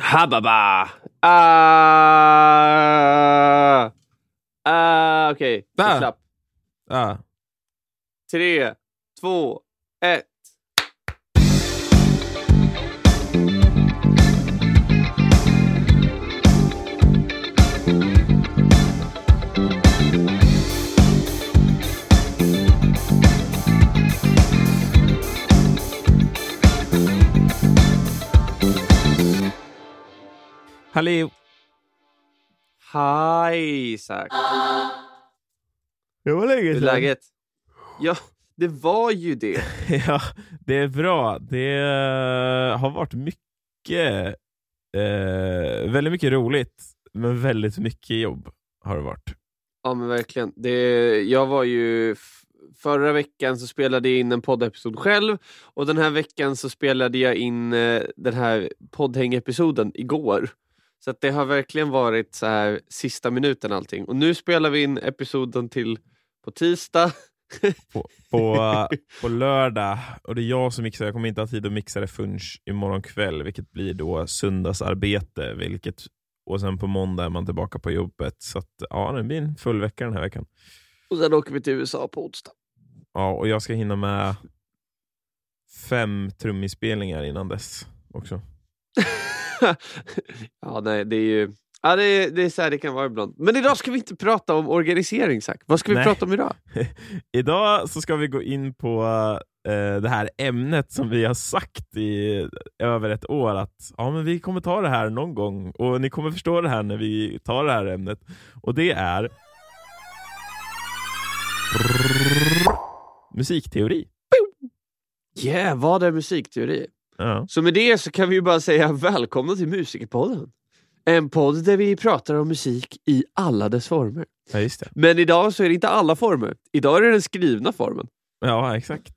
Hababa! Ah! Ah, Okej, Där. klapp. Ja. Tre, två, ett. Hallå! Hej Isak! Det var länge är läget? Ja, det var ju det. Ja, det är bra. Det eh, har varit mycket, eh, väldigt mycket roligt, men väldigt mycket jobb har det varit. Ja men verkligen. Det, jag var ju Förra veckan så spelade jag in en poddepisod själv och den här veckan så spelade jag in eh, den här poddhäng-episoden igår. Så att det har verkligen varit så här sista minuten allting. Och nu spelar vi in episoden till på tisdag. På, på, på lördag, och det är jag som mixar. Jag kommer inte ha tid att mixa det förrän imorgon kväll, vilket blir då söndagsarbete. Vilket, och sen på måndag är man tillbaka på jobbet. Så att, ja, det blir en full vecka den här veckan. Och sen åker vi till USA på onsdag. Ja, och jag ska hinna med fem trumminspelningar innan dess också. ja, nej, det är ju... Ja, det, är, det är så här det kan vara ibland. Men idag ska vi inte prata om organisering, Zack. Vad ska vi Nej. prata om idag? Idag så ska vi gå in på eh, det här ämnet som vi har sagt i över ett år att ja, men vi kommer ta det här någon gång och ni kommer förstå det här när vi tar det här ämnet. Och det är musikteori. Yeah, vad är musikteori? Ja. Så med det så kan vi ju bara säga välkomna till Musikerpodden. En podd där vi pratar om musik i alla dess former. ja, just det. Men idag så är det inte alla former. Idag är det den skrivna formen. Ja, exakt.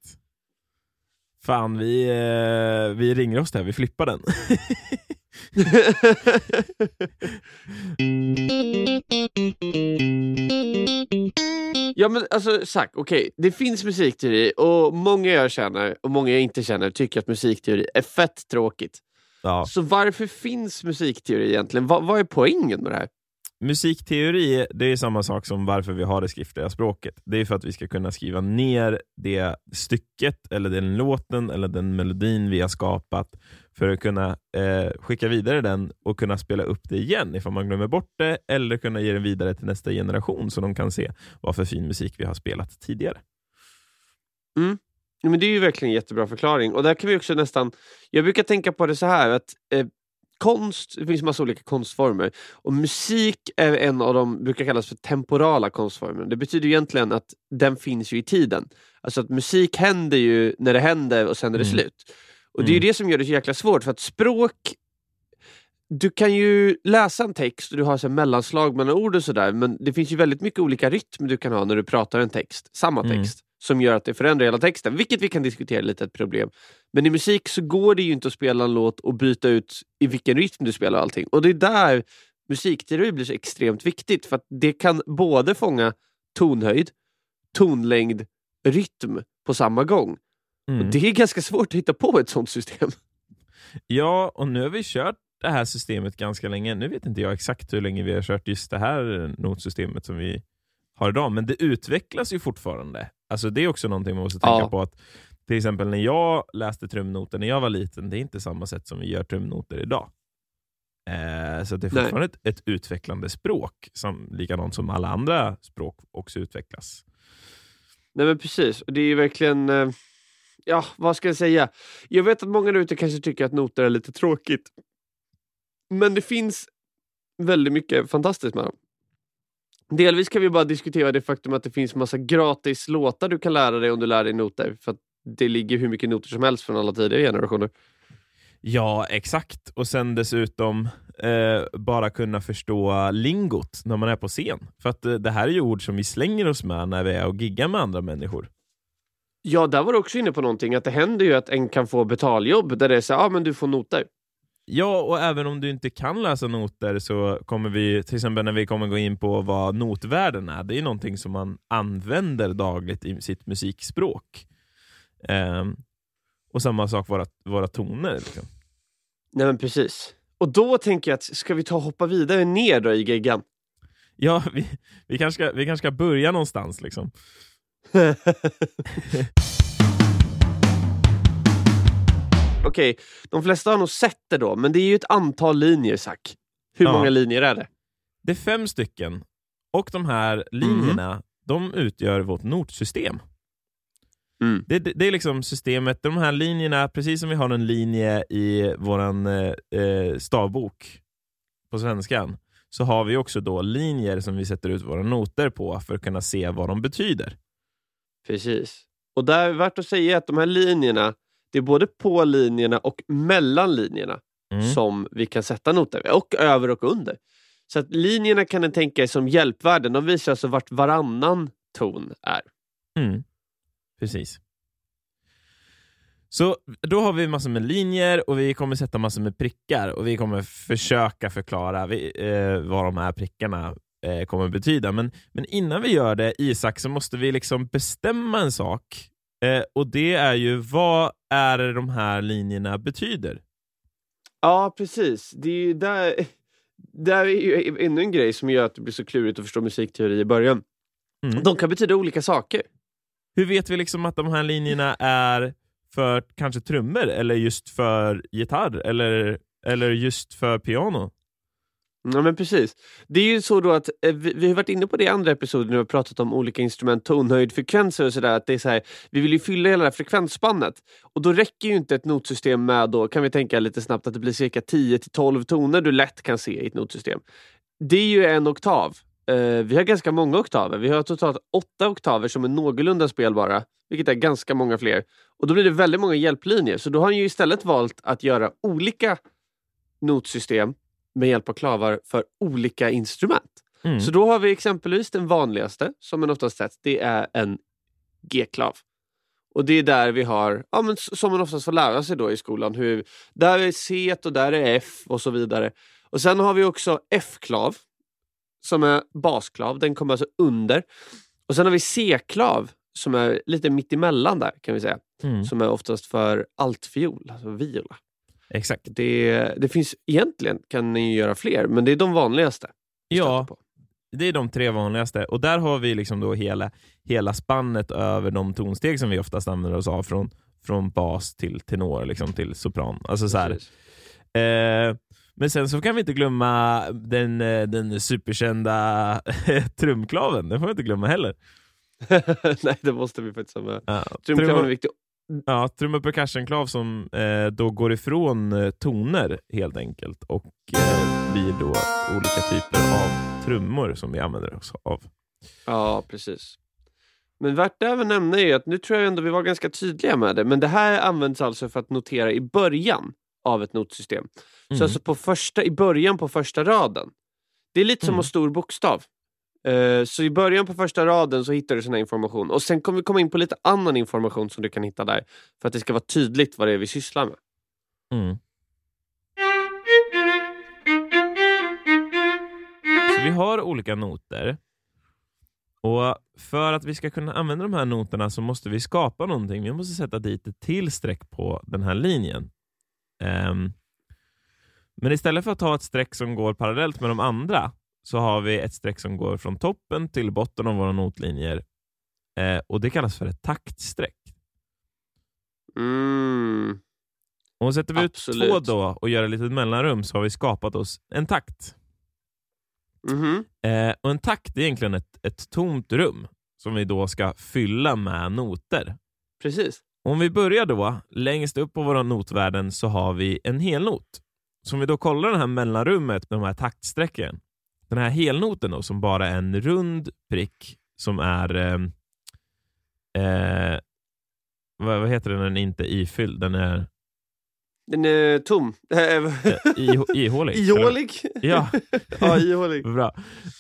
Fan, vi, eh, vi ringer oss där, vi flippar den. ja men alltså Zack, okej. Det finns musikteori och många jag känner och många jag inte känner tycker att musikteori är fett tråkigt. Ja. Så varför finns musikteori egentligen? Vad, vad är poängen med det här? Musikteori, det är samma sak som varför vi har det skriftliga språket. Det är för att vi ska kunna skriva ner det stycket, eller den låten, eller den melodin vi har skapat, för att kunna eh, skicka vidare den och kunna spela upp det igen ifall man glömmer bort det, eller kunna ge den vidare till nästa generation så de kan se vad för fin musik vi har spelat tidigare. Ja, men det är ju verkligen en jättebra förklaring. Och där kan vi också nästan... Jag brukar tänka på det så här att eh, konst, det finns massa olika konstformer och musik är en av de brukar kallas för temporala konstformer. Det betyder egentligen att den finns ju i tiden. Alltså att musik händer ju när det händer och sen är det Mm. slut. Och det är ju Mm. det som gör det så jäkla svårt för att språk du kan ju läsa en text och du har så mellanslag mellan ord och sådär men det finns ju väldigt mycket olika rytm du kan ha när du pratar en text, samma Mm. text, som gör att det förändrar hela texten, vilket vi kan diskutera lite ett problem. Men i musik så går det ju inte att spela en låt och byta ut i vilken rytm du spelar allting. Och det är där musikteori blir så extremt viktigt för att det kan både fånga tonhöjd, tonlängd, rytm på samma gång. Mm. Det är ganska svårt att hitta på ett sånt system. Ja, och nu har vi kört det här systemet ganska länge. Nu vet inte jag exakt hur länge vi har kört just det här notsystemet som vi har idag, men det utvecklas ju fortfarande. Alltså Det är också någonting man måste tänka Ja. på. att Till exempel när jag läste trumnoter när jag var liten, det är inte samma sätt som vi gör trumnoter idag. Eh, så det är fortfarande ett, ett utvecklande språk, som, likadant som alla andra språk också utvecklas. Nej men precis, och det är ju verkligen... eh, Ja, vad ska jag säga? Jag vet att många där ute kanske tycker att noter är lite tråkigt. Men det finns väldigt mycket fantastiskt med dem. Delvis kan vi bara diskutera det faktum att det finns massa gratis låtar du kan lära dig om du lär dig noter. För att det ligger hur mycket noter som helst från alla tidigare generationer. Ja, exakt. Och sen dessutom eh, bara kunna förstå lingot när man är på scen. För att eh, det här är ju ord som vi slänger oss med när vi är och giggar med andra människor. Ja, där var du också inne på någonting. Att det händer ju att en kan få betaljobb där det är så ja ah, men du får noter. Ja, och även om du inte kan läsa noter så kommer vi, till exempel när vi kommer gå in på vad notvärden är, det är någonting som man använder dagligt i sitt musikspråk. Ehm, och samma sak våra, våra toner. Liksom. Nej men precis. Och då tänker jag att ska vi ta och hoppa vidare ner då i geggan? Ja, vi, vi, kanske ska, vi kanske ska börja någonstans. liksom. Okej, de flesta har nog sett det då, men det är ju ett antal linjer, Zack. Hur Ja. många linjer är det? Det är fem stycken och de här linjerna de utgör vårt notsystem. Mm. Det, det, det är liksom systemet, de här linjerna, precis som vi har en linje i vår eh, eh, stavbok på svenskan, så har vi också då linjer som vi sätter ut våra noter på för att kunna se vad de betyder. Precis. Och där är det värt att säga att de här linjerna, det är både på linjerna och mellan linjerna Mm. som vi kan sätta noter. Och över och under. Så att linjerna kan en tänka er som hjälpvärden. De visar alltså vart varannan ton är. Mm. Precis. Så då har vi massor med linjer och vi kommer sätta massor med prickar och vi kommer försöka förklara vi, eh, vad de här prickarna eh, kommer betyda. Men, men innan vi gör det, Isak, så måste vi liksom bestämma en sak. Eh, och det är ju vad är det de här linjerna betyder? Ja, precis. Det är ju där, där är ju ännu en grej som gör att det blir så klurigt att förstå musikteori i början. Mm. De kan betyda olika saker. Hur vet vi liksom att de här linjerna är för kanske trummor eller just för gitarr eller, eller just för piano? Ja men precis. Det är ju så då att eh, vi, vi har varit inne på det i andra episoder när vi har pratat om olika instrument, tonhöjd, frekvenser och sådär. Att det är så här, vi vill ju fylla hela det här frekvensspannet. Och då räcker ju inte ett notsystem med då, kan vi tänka lite snabbt, att det blir cirka 10 till 12 toner du lätt kan se i ett notsystem. Det är ju en oktav. Eh, vi har ganska många oktaver. Vi har totalt åtta oktaver som är någorlunda spelbara, vilket är ganska många fler. Och då blir det väldigt många hjälplinjer. Så då har han ju istället valt att göra olika notsystem med hjälp av klavar för olika instrument. Mm. Så då har vi exempelvis den vanligaste, som man oftast sett, det är en G-klav. Och det är där vi har, ja, men som man oftast får lära sig då i skolan, hur, där är C och där är F och så vidare. Och sen har vi också F-klav, som är basklav, den kommer alltså under. Och sen har vi C-klav, som är lite mitt emellan där kan vi säga, Mm. som är oftast för altfiol, alltså viola. Exakt. Det, det finns egentligen, kan ni göra fler, men det är de vanligaste. Ja, det är de tre vanligaste. Och där har vi liksom då hela, hela spannet över de tonsteg som vi oftast använder oss av från, från bas till tenor, liksom till sopran. Alltså så. Eh, men sen så kan vi inte glömma den, eh, den superkända trumklaven. Den får vi inte glömma heller. Nej, det måste vi faktiskt ha med. Ja, Trumklaven är viktig. Ja, trumma percussionklav som eh, då går ifrån eh, toner helt enkelt och eh, blir då olika typer av trummor som vi använder oss av. Ja, precis. Men värt att även nämna är ju att nu tror jag ändå vi var ganska tydliga med det, men det här används alltså för att notera i början av ett notsystem. Mm. Så alltså på första, i början på första raden. Det är lite som Mm. en stor bokstav. Eh, så i början på första raden så hittar du sån här information och sen kommer vi komma in på lite annan information som du kan hitta där för att det ska vara tydligt vad det är vi sysslar med. Mm. Så vi har olika noter. Och För att vi ska kunna använda de här noterna så måste vi skapa någonting. Vi måste sätta dit ett till streck på den här linjen. Um, men istället för att ta ett streck som går parallellt med de andra så har vi ett streck som går från toppen till botten av våra notlinjer. Eh, och Det kallas för ett taktstreck. Mm. Och sätter vi ut Absolut. två då och gör ett litet mellanrum så har vi skapat oss en takt. Mhm. Eh, och En takt är egentligen ett, ett tomt rum som vi då ska fylla med noter. Precis. Om vi börjar då, längst upp på våra notvärden så har vi en helnot. Så om vi då kollar det här mellanrummet med de här taktsträcken. Den här helnoten då, som bara är en rund prick som är eh, eh, vad, vad heter den när den inte är ifylld? Den är Den är tom. eh, i- ihålig. Ihålig? Ja, ja, ihålig. Bra.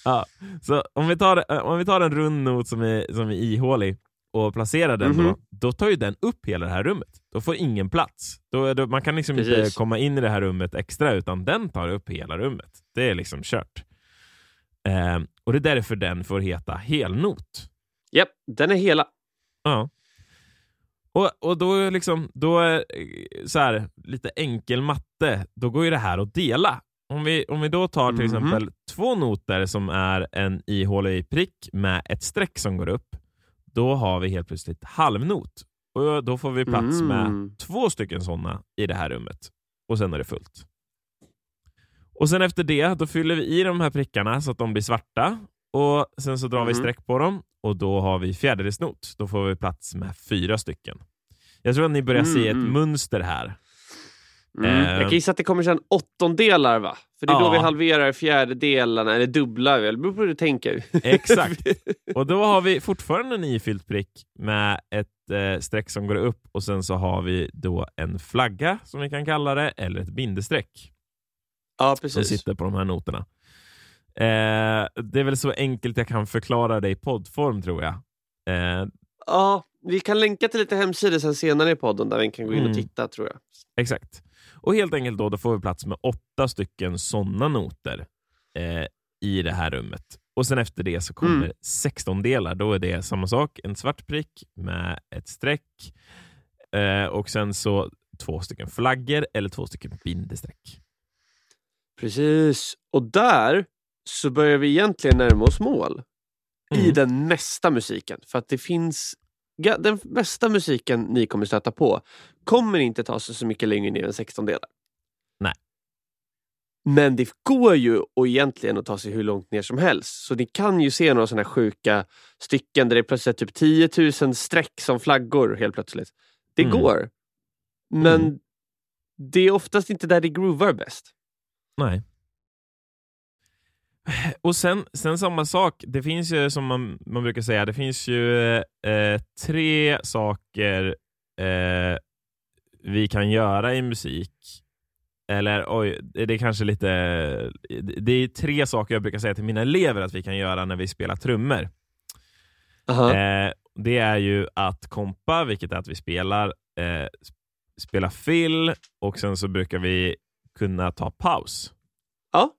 Ja. Så om vi, tar, eh, om vi tar en rund not som är, som är ihålig och placerar den då, Mhm. då tar ju den upp hela det här rummet. Då får ingen plats. Då, då, man kan liksom inte Precis. komma in i det här rummet extra, utan den tar upp hela rummet. Det är liksom kört. Eh, och det är därför den får heta helnot. Japp, den är hela. Ja. Och, och då, liksom, då eh, så här, lite enkel matte, då går ju det här att dela. Om vi, om vi då tar till Mhm. exempel två noter som är en IHLI-prick med ett streck som går upp, då har vi helt plötsligt halvnot. Och Då får vi plats med Mm. två stycken sådana i det här rummet. Och sen är det fullt. Och sen efter det, då fyller vi i de här prickarna så att de blir svarta. Och Sen så drar vi Mhm. streck på dem och då har vi fjärdedelsnot. Då får vi plats med fyra stycken. Jag tror att ni börjar se ett Mm, mm. mönster här. Mm. Eh. Jag kan gissa att det kommer sen åttondelar va? För det är då Ja. vi halverar fjärdedelarna, eller dubblar? Det beror på hur du tänker. Exakt. Och då har vi fortfarande en ifylld prick med ett eh, streck som går upp och sen så har vi då en flagga som vi kan kalla det, eller ett bindestreck. Ja, som precis. sitter på de här noterna. Eh, det är väl så enkelt jag kan förklara det i poddform tror jag. Eh, Ja, vi kan länka till lite hemsidor sen senare i podden där vi kan gå in och Mm. titta tror jag. exakt. Och helt enkelt då, då får vi plats med åtta stycken sådana noter eh, i det här rummet. Och sen efter det så kommer Mm. 16 delar. Då är det samma sak, en svart prick med ett streck eh, och sen så två stycken flaggor eller två stycken bindestreck. Precis. Och där så börjar vi egentligen närma oss mål i Mm. den mesta musiken. För att det finns... Den bästa musiken ni kommer stöta på kommer inte ta sig så mycket längre ner än 16 delar. Nej. Men det går ju och egentligen att ta sig hur långt ner som helst. Så ni kan ju se några sådana sjuka stycken där det är plötsligt typ 10 000 streck som flaggor helt plötsligt. Det Mm. går. Men Mm. det är oftast inte där det groovar bäst. Nej. Och sen, sen samma sak, det finns ju som man, man brukar säga, det finns ju eh, tre saker eh, vi kan göra i musik. Eller oj, det är kanske lite... Det är tre saker jag brukar säga till mina elever att vi kan göra när vi spelar trummor. Aha. Eh, det är ju att kompa, vilket är att vi spelar, eh, spela fill och sen så brukar vi kunna ta paus. Ja.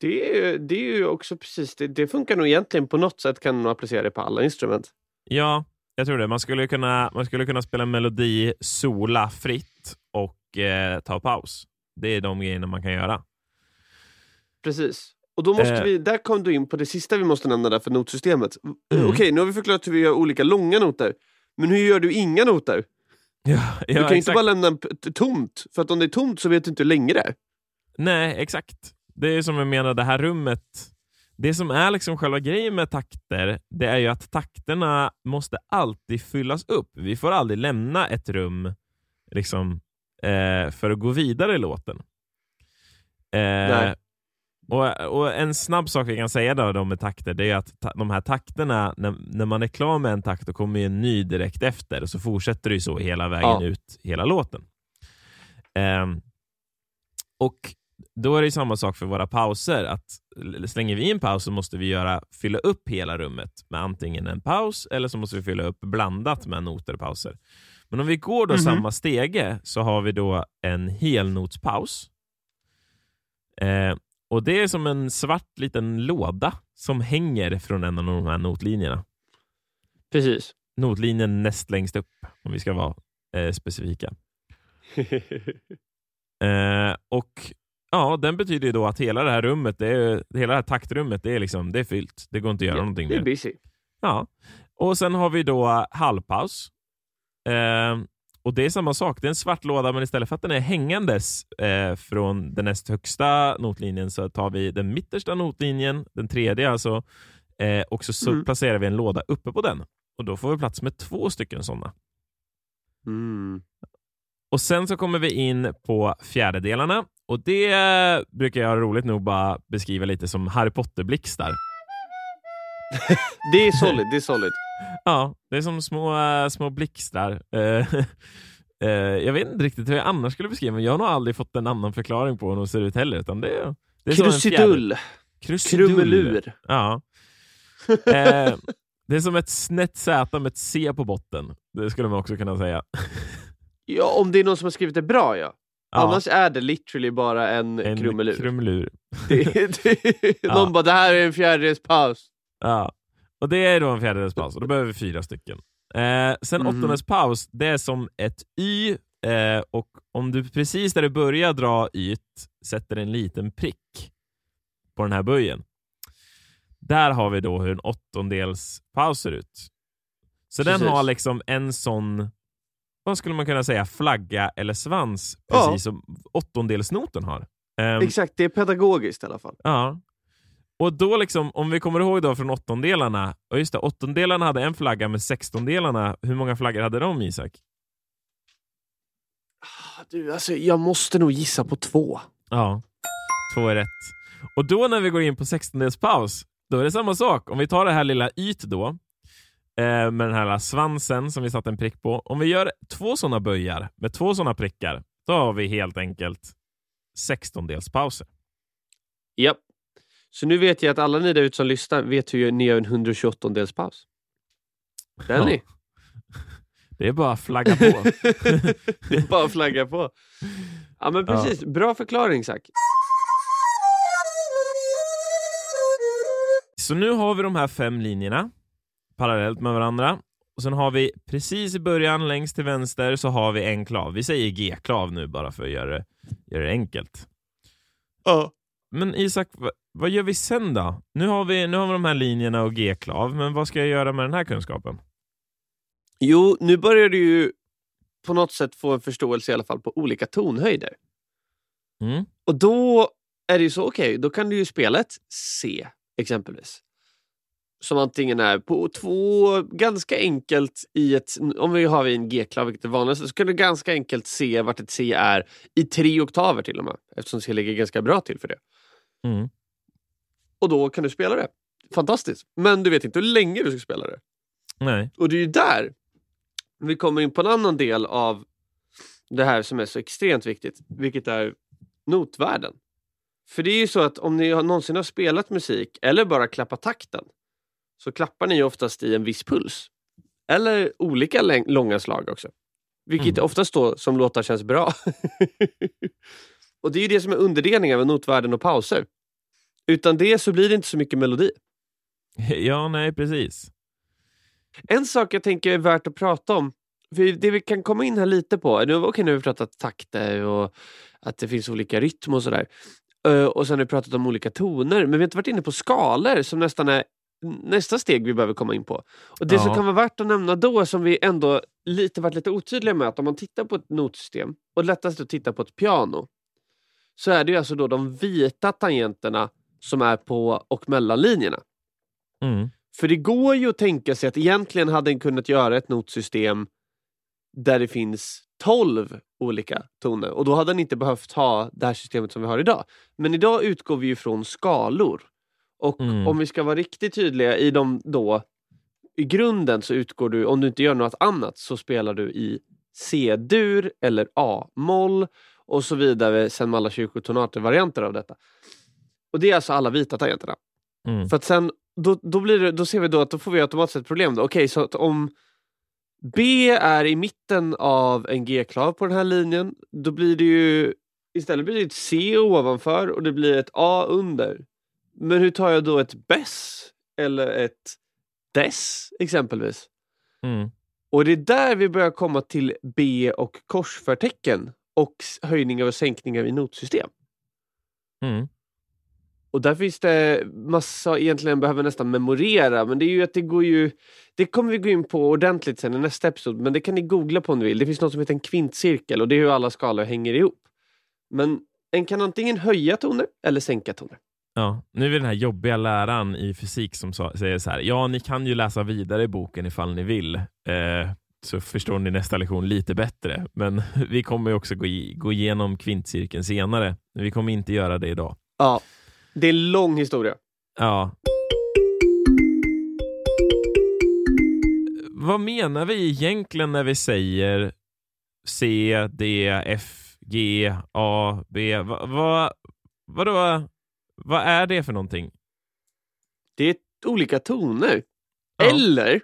Det är, det är ju också precis, det, det funkar nog egentligen på något sätt kan man applicera det på alla instrument. Ja, jag tror det. Man skulle kunna, man skulle kunna spela en melodi, sola fritt och eh, ta paus. Det är de grejerna man kan göra. Precis. Och då måste Eh. vi, där kom du in på det sista vi måste nämna där för notsystemet. Mm. Okej, nu har vi förklarat hur vi gör olika långa noter. Men hur gör du inga noter? Ja, Du kan ju inte bara lämna tomt, för att om det är tomt så vet du inte hur länge det är. Nej, exakt. Det är som jag menar, det här rummet. Det som är liksom själva grejen med takter, det är ju att takterna måste alltid fyllas upp. Vi får aldrig lämna ett rum liksom, eh, för att gå vidare i låten. Eh, Nej. Och, och En snabb sak vi kan säga då, då med takter, det är att ta, de här takterna, när, när man är klar med en takt, då kommer en ny direkt efter, och så fortsätter det så hela vägen Ja. ut, hela låten. Ehm, och då är det samma sak för våra pauser, att slänger vi in paus så måste vi göra, fylla upp hela rummet med antingen en paus eller så måste vi fylla upp blandat med noter och pauser. Men om vi går då Mhm. samma stege så har vi då en helnotspaus. Eh, och det är som en svart liten låda som hänger från en av de här notlinjerna. Precis. Notlinjen näst längst upp, om vi ska vara eh, specifika. Eh, och ja, Den betyder ju då att hela det här rummet, det är, hela det här taktrummet, det är, liksom, det är fyllt. Det går inte att göra någonting det är busy. Ja. Och sen har vi då halvpaus. Eh, och det är samma sak. Det är en svart låda, men istället för att den är hängandes eh, från den näst högsta notlinjen så tar vi den mittersta notlinjen, den tredje alltså, eh, och så, så Mm. placerar vi en låda uppe på den. Och Då får vi plats med två stycken sådana. Mm. Och Sen så kommer vi in på fjärdedelarna. Och Det brukar jag roligt nog bara beskriva lite som Harry Potter-blixtar. Det är solid, det är solid. Ja, det är som små, äh, små blixtar. Eh, eh, jag vet inte riktigt hur jag annars skulle beskriva men jag har nog aldrig fått en annan förklaring på hur de ser ut heller. Utan det, är- det är Krusidull. Krusidull. Krumelur. Ja. Eh, det är som ett snett Z med ett C på botten. Det skulle man också kunna säga. Ja, om det är någon som har skrivit det bra ja. Ja, Annars är det literally bara en, en krumelur. krumelur. Det, det, Ja. Någon bara, det här är en fjärdedels paus. Ja. Och det är då en fjärdedels paus och då behöver vi fyra stycken. Eh, sen Mhm. åttondes paus, det är som ett Y eh, och om du precis där du börjar dra Y sätter en liten prick på den här böjen. Där har vi då hur en åttondels paus ser ut. Så den Precis. har liksom en sån, vad skulle man kunna säga, flagga eller svans, Ja. precis som åttondelsnoten har. Ehm, Exakt, det är pedagogiskt i alla fall. Ja. Och då liksom, om vi kommer ihåg då från åttondelarna, och just det, åttondelarna hade en flagga, men sextondelarna, hur många flaggor hade de Isak? Ah, Du, alltså, jag måste nog gissa på två. Ja, två är rätt. Och då när vi går in på sextondels paus, då är det samma sak. Om vi tar det här lilla yt då, eh, med den här svansen som vi satte en prick på. Om vi gör två sådana böjar med två sådana prickar, då har vi helt enkelt sextondels pauser. Japp. Så nu vet jag att alla ni där ute som lyssnar vet hur ni gör en 128-dels paus. Där är Ja. ni. Det är bara att flagga på. det är bara att flagga på. Ja men Ja. precis, bra förklaring Zack. Så nu har vi de här fem linjerna parallellt med varandra. Och Sen har vi precis i början, längst till vänster, så har vi en klav. Vi säger G-klav nu bara för att göra det, göra det enkelt. Ja. Men Isak, vad, gör vi sen då? Nu har, vi, nu har vi de här linjerna och G-klav, men vad ska jag göra med den här kunskapen? Jo, nu börjar du ju på något sätt få en förståelse i alla fall på olika tonhöjder. Mm. Och då är det ju så, okej, då kan du ju spela ett C exempelvis. Som antingen är på två, ganska enkelt i ett, om vi har en G-klav vilket är vanligt, så kan du ganska enkelt se vart ett C är i tre oktaver till och med. Eftersom C ligger ganska bra till för det. Mm. Och då kan du spela det. Fantastiskt. Men du vet inte hur länge du ska spela det. Nej. Och det är ju där vi kommer in på en annan del av det här som är så extremt viktigt, vilket är notvärden. För det är ju så att om ni någonsin har spelat musik eller bara klappat takten så klappar ni oftast i en viss puls. Eller olika långa slag också. Vilket Mm. oftast då som låtar känns bra. och det är ju det som är underdelningen av notvärden och pauser. Utan det så blir det inte så mycket melodi. Ja, nej, precis. En sak jag tänker är värt att prata om, för det vi kan komma in här lite på, nu, okej, nu har vi pratat takter och att det finns olika rytm och sådär. Eh, och sen har vi pratat om olika toner, men vi har inte varit inne på skalor som nästan är nästa steg vi behöver komma in på. Och Det som Ja. kan vara värt att nämna då, som vi ändå lite varit lite otydliga med, att om man tittar på ett notsystem, och lättast att titta på ett piano, så är det ju alltså då de vita tangenterna som är på och mellan linjerna. Mm. För det går ju att tänka sig att egentligen hade den kunnat göra ett notsystem där det finns 12 olika toner och då hade den inte behövt ha det här systemet som vi har idag. Men idag utgår vi ju från skalor. Och Mm. om vi ska vara riktigt tydliga i dem då, i grunden så utgår du, om du inte gör något annat, så spelar du i C-dur eller A-moll och så vidare sen med alla kyrkotonarter-varianter av detta. Och det är alltså alla vita tangenterna. Mm. För att sen, då, då, blir det, då ser vi då att då får vi automatiskt ett problem. då. Okej, så att om B är i mitten av en G-klav på den här linjen, då blir det ju istället blir det ett C ovanför och det blir ett A under. Men hur tar jag då ett bess eller ett dess exempelvis? Mm. Och det är där vi börjar komma till B och korsförtecken och höjningar och sänkningar i notsystem. Mm. Och där finns det massa egentligen behöver nästan memorera, men det är ju att det går ju... Det kommer vi gå in på ordentligt sen i nästa episod, men det kan ni googla på om ni vill. Det finns något som heter en kvintcirkel och det är hur alla skalor hänger ihop. Men en kan antingen höja toner eller sänka toner. Ja, nu är vi den här jobbiga läraren i fysik som sa, säger så här. Ja, ni kan ju läsa vidare i boken ifall ni vill. Eh, så förstår ni nästa lektion lite bättre. Men vi kommer också gå, i, gå igenom kvintcirkeln senare. Vi kommer inte göra det idag. Ja, det är en lång historia. Ja. Vad menar vi egentligen när vi säger C, D, F, G, A, B? Va, va, vadå? Vad är det för någonting? Det är olika toner. Ja. Eller,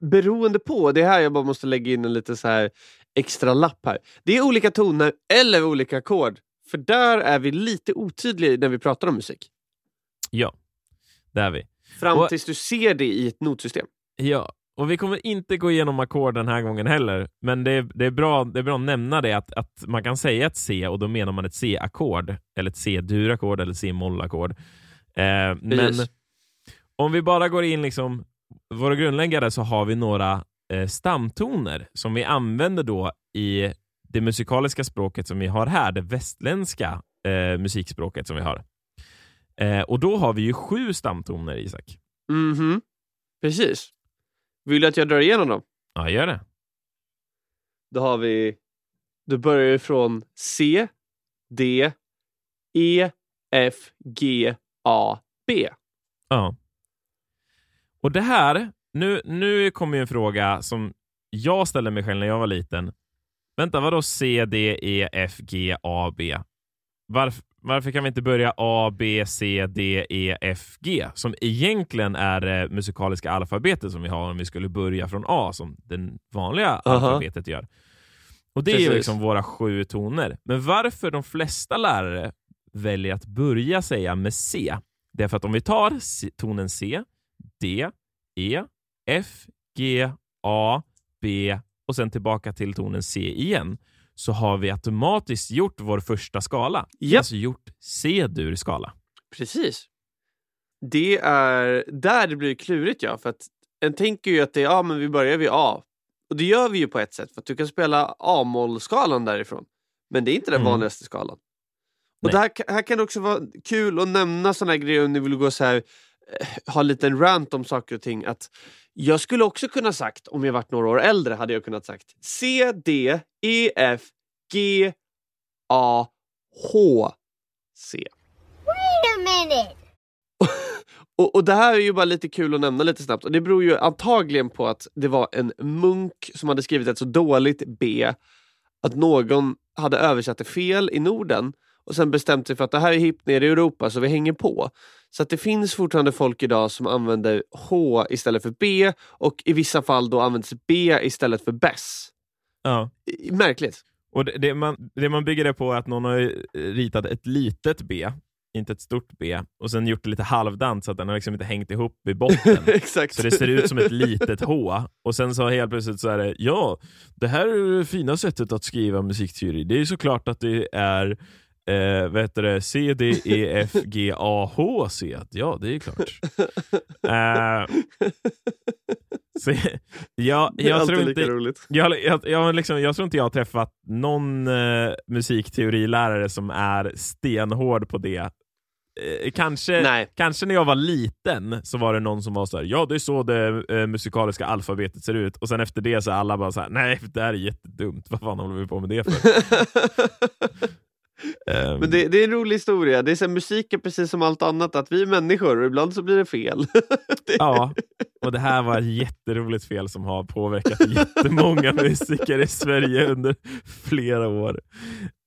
beroende på, det är här jag bara måste lägga in en lite så här extra lapp här. Det är olika toner eller olika ackord. För där är vi lite otydliga när vi pratar om musik. Ja, det är vi. Fram Och- tills du ser det i ett notsystem. Ja, och vi kommer inte gå igenom ackord den här gången heller, men det är, det är, bra, det är bra att nämna det att, att man kan säga ett C och då menar man ett C-ackord, eller ett C-durackord eller C-mollackord. Eh, men om vi bara går in liksom, våra grundläggare så har vi några eh, stamtoner som vi använder då i det musikaliska språket som vi har här, det västländska eh, musikspråket som vi har. Eh, och då har vi ju sju stamtoner, Isak. Mhm, precis. Vill du att jag drar igenom dem? Ja, gör det. Då har vi, då börjar från C, D, E, F, G, A, B. Ja. Och det här, nu, nu kommer ju en fråga som jag ställde mig själv när jag var liten. Vänta, vadå C, D, E, F, G, A, B? Varför, varför kan vi inte börja A, B, C, D, E, F, G som egentligen är det musikaliska alfabetet som vi har om vi skulle börja från A som det vanliga Aha. alfabetet gör. Och Det är Precis. liksom våra sju toner. Men varför de flesta lärare väljer att börja säga med C, det är för att om vi tar tonen C, D, E, F, G, A, B och sen tillbaka till tonen C igen, så har vi automatiskt gjort vår första skala. Japp. Alltså gjort C-dur skala. Precis. Det är där det blir klurigt ja, för att en tänker ju att det är, ja men vi börjar vid A. Och det gör vi ju på ett sätt, för att du kan spela A-mollskalan därifrån. Men det är inte den Mm. vanligaste skalan. Och här, här kan det också vara kul att nämna sådana här grejer om ni vill gå så här, eh, ha en liten rant om saker och ting. Att jag skulle också kunna sagt, om jag varit några år äldre, hade jag kunnat sagt C, D, E, F, G, A, H, C. Wait a minute. Och, och det här är ju bara lite kul att nämna lite snabbt och det beror ju antagligen på att det var en munk som hade skrivit ett så dåligt B att någon hade översatt det fel i Norden och sen bestämt sig för att det här är hippt ner i Europa så vi hänger på. Så att det finns fortfarande folk idag som använder H istället för B och i vissa fall då används B istället för bess. Ja. Märkligt. Och det, det, man, det man bygger det på är att någon har ritat ett litet B, inte ett stort B, och sen gjort det lite halvdant så att den har liksom inte hängt ihop i botten. Exakt. Så det ser ut som ett litet H. Och sen så helt plötsligt så är det, ja, det här är det fina sättet att skriva musikteori. Det är såklart att det är eh, vad heter det, C, D, E, F, G, A, H, C. Ja, det är klart. Eh, så, jag, tror inte, roligt. jag, jag, jag, liksom, jag tror inte jag har träffat någon eh, musikteorilärare som är stenhård på det. Eh, kanske, Nej. kanske när jag var liten så var det någon som var så här, ja det är så det eh, musikaliska alfabetet ser ut. Och sen efter det så är alla bara så här, nej det här är jättedumt, vad fan håller vi på med det för? Ehm, Men det, det är en rolig historia. Det är så musik är precis som allt annat, att vi är människor och ibland så blir det fel. det, Ja, och det här var ett jätteroligt fel som har påverkat jättemånga musiker i Sverige under flera år.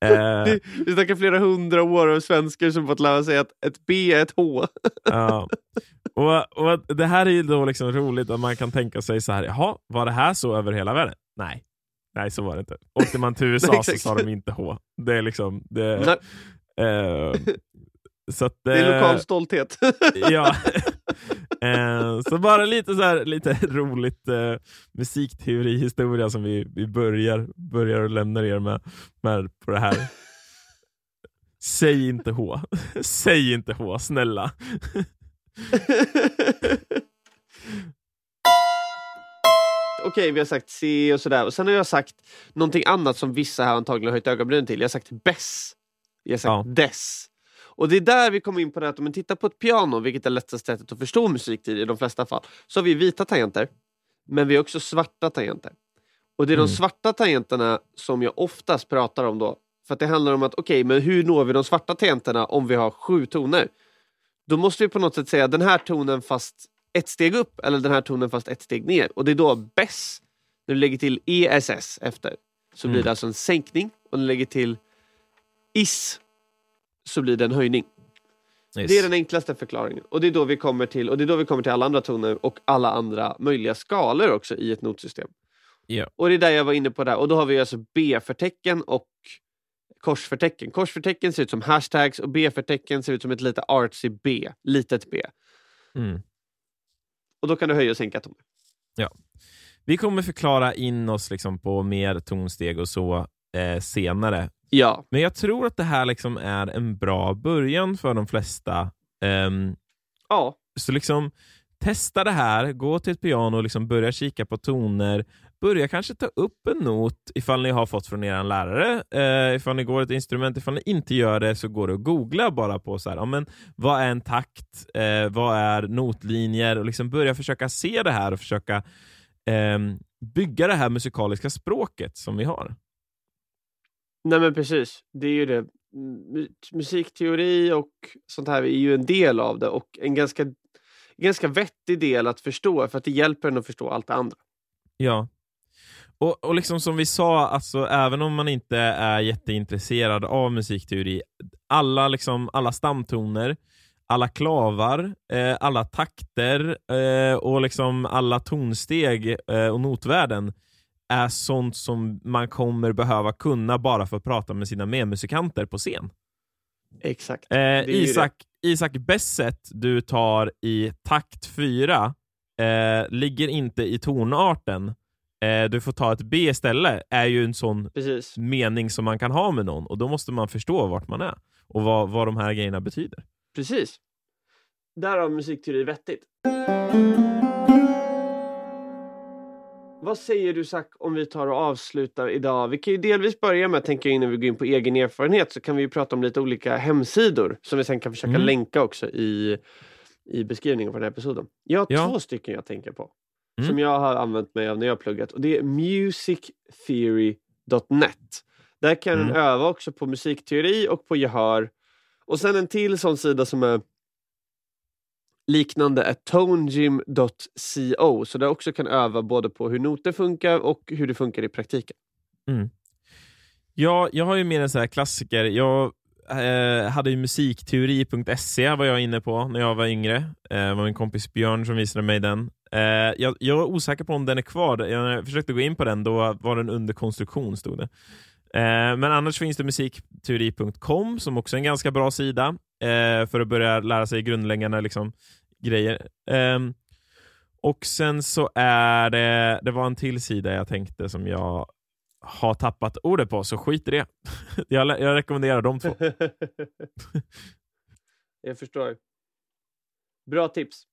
Det, vi snackar flera hundra år av svenskar som fått lära sig att ett B är ett H. Ja. Och, och Det här är ju då liksom roligt att man kan tänka sig så här, jaha, var det här så över hela världen? Nej, Nej så var det inte. Åkte man till USA Nej, så sa de inte H. Det är liksom... Det, eh, så att, det är eh, lokal stolthet. ja. eh, så bara lite så här, lite roligt eh, musikteorihistoria som vi, vi börjar, börjar att lämna er med, med på det här. Säg inte H. Säg inte H, snälla. Okej, vi har sagt C och sådär. Och sen har jag sagt någonting annat som vissa här antagligen har höjt ögonbrynen till. Jag har sagt bess. Jag har sagt Ja. dess. Och det är där vi kommer in på det att om man tittar på ett piano, vilket är lättaste sättet att förstå musik till i de flesta fall, så har vi vita tangenter. Men vi har också svarta tangenter. Och det är de Mm. svarta tangenterna som jag oftast pratar om då. För att det handlar om att okej, men hur når vi de svarta tangenterna om vi har sju toner? Då måste vi på något sätt säga den här tonen fast ett steg upp eller den här tonen fast ett steg ner. Och det är då bess, när du lägger till ESS efter, så blir Mm. det alltså en sänkning. Och när du lägger till IS så blir det en höjning. Det är den enklaste förklaringen. Och det är då vi kommer till, och det är då vi kommer till alla andra toner och alla andra möjliga skalor också i ett notsystem. Ja. Och det är där jag var inne på där. Och då har vi alltså B-förtecken och korsförtecken. Korsförtecken ser ut som hashtags och B-förtecken ser ut som ett lite artsy B, litet B. Mm. Och då kan du höja och sänka toner. Vi kommer förklara in oss liksom på mer tonsteg och så eh, senare. Ja, Men jag tror att det här liksom är en bra början för de flesta. Ehm, ja, så liksom testa det här, gå till ett piano och liksom börja kika på toner. Börja kanske ta upp en not ifall ni har fått från er lärare. Eh, ifall ni går ett instrument, ifall ni inte gör det så går det att googla bara på så här, ja, men, vad är en takt, eh, vad är notlinjer och liksom börja försöka se det här och försöka ehm, bygga det här musikaliska språket som vi har. nej men precis. Det är ju det. Mu- Musikteori och sånt här är ju en del av det och en ganska, ganska vettig del att förstå för att det hjälper en att förstå allt det andra. Ja. Och, och liksom som vi sa, alltså, även om man inte är jätteintresserad av musikteori, alla, liksom, alla stamtoner, alla klavar, eh, alla takter eh, och liksom alla tonsteg eh, och notvärden är sånt som man kommer behöva kunna bara för att prata med sina medmusikanter på scen. Exakt. Eh, Isak, Isak Besset du tar i takt 4 eh, ligger inte i tonarten. Eh, du får ta ett B istället, är ju en sån Precis. mening som man kan ha med någon och då måste man förstå vart man är och vad, vad de här grejerna betyder. Precis. Därav musikteori vettigt. Vad säger du Zack om vi tar och avslutar idag? Vi kan ju delvis börja med att tänka innan vi går in på egen erfarenhet så kan vi ju prata om lite olika hemsidor som vi sen kan försöka Mm. länka också i, i beskrivningen på den här episoden. Jag har Ja. två stycken jag tänker på Mm. som jag har använt mig av när jag har pluggat och det är musictheory.net. Där kan Mm. en öva också på musikteori och på gehör. Och sen en till sån sida som är liknande är tonegym.co så där också kan öva både på hur noter funkar och hur det funkar i praktiken. Ja, jag har ju mer en sån här klassiker. Jag eh, hade ju musikteori.se var jag inne på när jag var yngre. Eh, det var min kompis Björn som visade mig den. Eh, jag, jag är osäker på om den är kvar. Jag försökte gå in på den, då var den under konstruktion stod det. Eh, men annars finns det musikteori.com som också är en ganska bra sida eh, för att börja lära sig grundläggande liksom, grejer. Ehm, och sen så är det, det var en till sida jag tänkte som jag har tappat ordet på, så skit i det. jag, jag rekommenderar de två. jag förstår. Bra tips.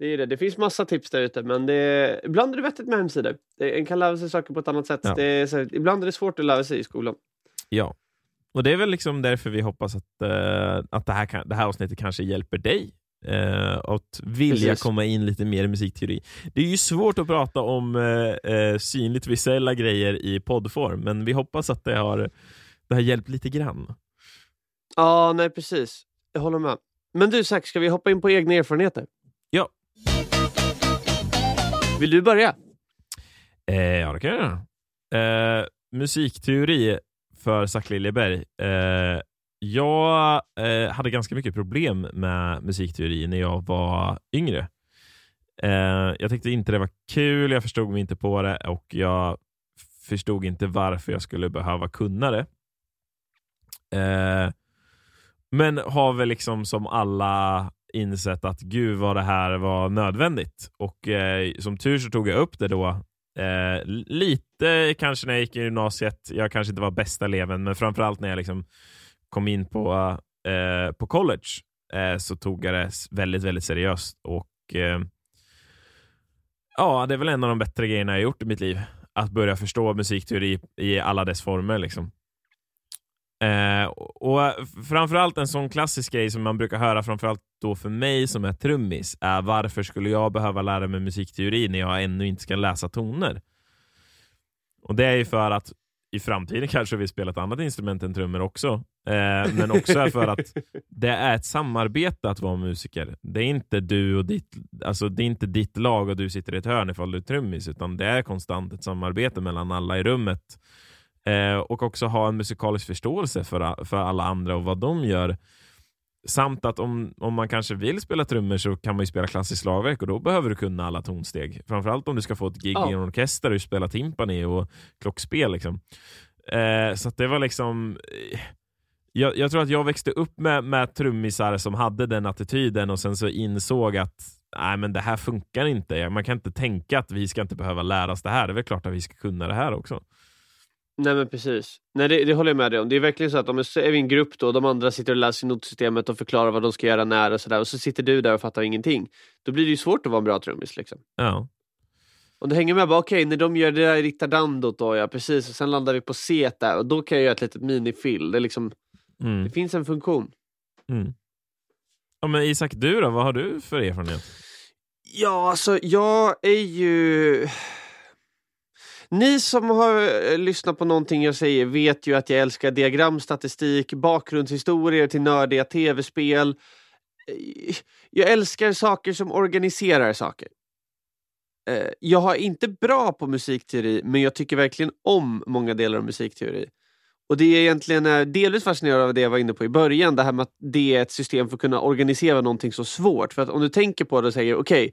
Det är det. Det finns massa tips där ute men det är, ibland är det vettigt med hemsidor. En kan lära sig saker på ett annat sätt. Ja. Det är, här, ibland är det svårt att lära sig i skolan. Ja. Och det är väl liksom därför vi hoppas att, eh, att det, här kan, det här avsnittet kanske hjälper dig eh, att vilja Precis. komma in lite mer i musikteori. Det är ju svårt att prata om eh, eh, synligt visuella grejer i poddform, men vi hoppas att det har, det har hjälpt lite grann. Ja, nej precis. Jag håller med. Men du Zack, ska vi hoppa in på egna erfarenheter? Ja. Vill du börja? Eh, ja, det kan jag göra. Eh, musikteori för Zack Liljeberg. Eh, jag eh, hade ganska mycket problem med musikteori när jag var yngre. Eh, jag tyckte inte det var kul, jag förstod mig inte på det och jag förstod inte varför jag skulle behöva kunna det. Eh, men har väl liksom som alla insett att gud vad det här var nödvändigt. Och eh, som tur så tog jag upp det då. Eh, lite kanske när jag gick i gymnasiet. Jag kanske inte var bästa eleven, men framförallt när jag liksom kom in på, eh, på college eh, så tog jag det väldigt, väldigt seriöst. Och eh, ja, det är väl en av de bättre grejerna jag gjort i mitt liv. Att börja förstå musikteori i alla dess former. Liksom. Eh, och framförallt en sån klassisk grej som man brukar höra, framförallt då för mig som är trummis, är varför skulle jag behöva lära mig musikteori när jag ännu inte ska läsa toner? Och det är ju för att i framtiden kanske vi spelar ett annat instrument än trummor också. Eh, men också för att det är ett samarbete att vara musiker. Det är inte du och ditt, alltså det är inte ditt lag och du sitter i ett hörn ifall du är trummis, utan det är konstant ett samarbete mellan alla i rummet. Eh, och också ha en musikalisk förståelse för, för alla andra och vad de gör. Samt att om, om man kanske vill spela trummor så kan man ju spela klassiskt slagverk och då behöver du kunna alla tonsteg. Framförallt om du ska få ett gig Ja. i en orkester och spela timpani och klockspel. Liksom. Eh, så det var liksom... eh, Jag, jag tror att jag växte upp med, med trummisar som hade den attityden och sen så insåg att nej men det här funkar inte. Man kan inte tänka att vi ska inte behöva lära oss det här. Det är väl klart att vi ska kunna det här också. Nej men precis. Nej det, det håller jag med dig om. Det är verkligen så att om vi är i en grupp då, de andra sitter och läser notsystemet och förklarar vad de ska göra när och sådär och så sitter du där och fattar ingenting. Då blir det ju svårt att vara en bra trummis liksom. Ja. Om du hänger med, bara okej, när de gör det där rittardandot då, ja precis, och sen landar vi på C där och då kan jag göra ett litet minifill. Det, liksom, Mm. det finns en funktion. Mm. Ja, men Isak, du då? Vad har du för erfarenhet? Ja, alltså jag är ju... Ni som har eh, lyssnat på någonting jag säger vet ju att jag älskar diagramstatistik, bakgrundshistorier till nördiga tv-spel. Eh, jag älskar saker som organiserar saker. Eh, jag har inte bra på musikteori, men jag tycker verkligen om många delar av musikteori. Och det är egentligen är delvis fascinerande av det jag var inne på i början, det här med att det är ett system för att kunna organisera någonting så svårt. För att om du tänker på det och säger okej,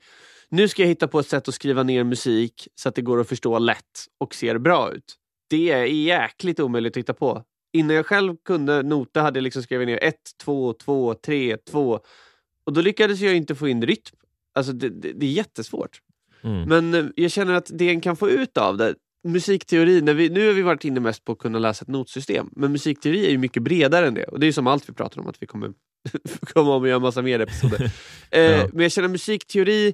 nu ska jag hitta på ett sätt att skriva ner musik så att det går att förstå lätt och ser bra ut. Det är jäkligt omöjligt att hitta på. Innan jag själv kunde nota hade jag liksom skrivit ner 1, 2, 2, 3, 2 och då lyckades jag inte få in rytm. Alltså det, det, det är jättesvårt. Mm. Men eh, jag känner att det en kan få ut av det, musikteori, när vi, nu har vi varit inne mest på att kunna läsa ett notsystem, men musikteori är ju mycket bredare än det. Och det är som allt vi pratar om, att vi kommer komma om och göra massa mer episoder. eh, Ja. Men jag känner musikteori,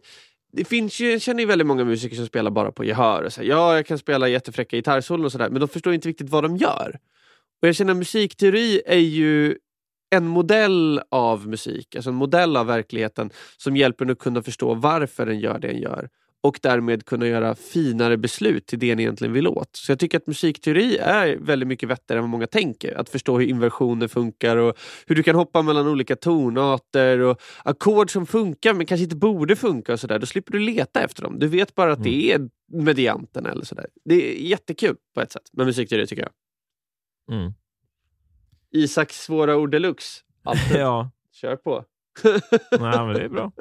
det finns ju, jag känner ju väldigt många musiker som spelar bara på gehör. Och så här, ja, jag kan spela jättefräcka gitarrsolon och sådär, men de förstår inte riktigt vad de gör. Och jag känner musikteori är ju en modell av musik, alltså en modell av verkligheten som hjälper en att kunna förstå varför den gör det den gör och därmed kunna göra finare beslut till det den egentligen vill åt. Så jag tycker att musikteori är väldigt mycket vettigare än vad många tänker. Att förstå hur inversioner funkar och hur du kan hoppa mellan olika tonarter och ackord som funkar men kanske inte borde funka och sådär. Då slipper du leta efter dem. Du vet bara att det är medianten eller sådär. Det är jättekul på ett sätt med musikteori tycker jag. Mm. Isaks svåra ord deluxe. Alltid. Ja, Kör på. nej, men det är bra.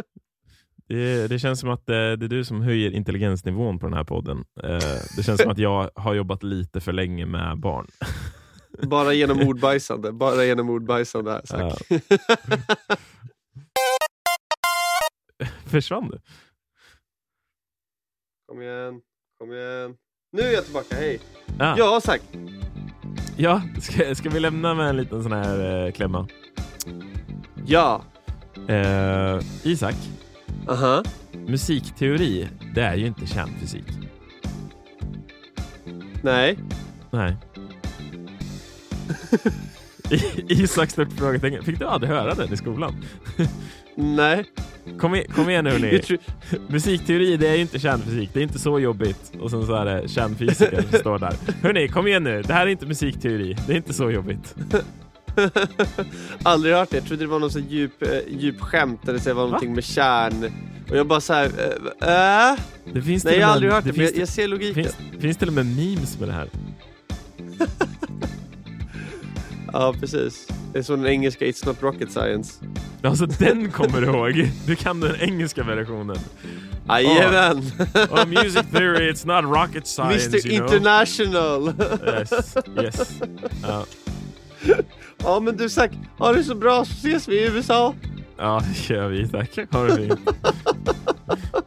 Det, det känns som att eh, det är du som höjer intelligensnivån på den här podden. Eh, Det känns som att jag har jobbat lite för länge med barn. Bara genom ordbajsande. Bara genom ordbajsande här. Ja. Försvann du? Kom igen, kom igen. Nu är jag tillbaka, hej! Ja, Ja, Zack. ja ska, ska vi lämna med en liten sån här eh, klämma? Ja. Eh, Isak, Aha. musikteori, det är ju inte kärnfysik. Nej. Nej. I- Isak stort frågetecken. Fick du aldrig höra den i skolan? Nej. Kom, i, kom igen nu hörni. Musikteori, det är ju inte kärnfysik. Det är inte så jobbigt. Och sen så är det kärnfysiker som står där. Hörni, kom igen nu. Det här är inte musikteori. Det är inte så jobbigt. aldrig hört det. Jag trodde det var någon så djup, eh, djup skämt eller så det var någonting med kärn. Och jag bara såhär, äh, äh? Det finns Nej jag har aldrig hört det, men finns, jag, jag ser logiken. finns, finns till och med memes med det här. Ja precis. Det är som den engelska It's not rocket science. Alltså den kommer du ihåg. Du kan den engelska versionen. Jajamän! Oh, music theory, it's not rocket science, Mr you know. International! Yes, yes. Ja, Ja men du Zack, ha det så bra så ses vi i USA. Ja det gör vi Zack. Ha det fint.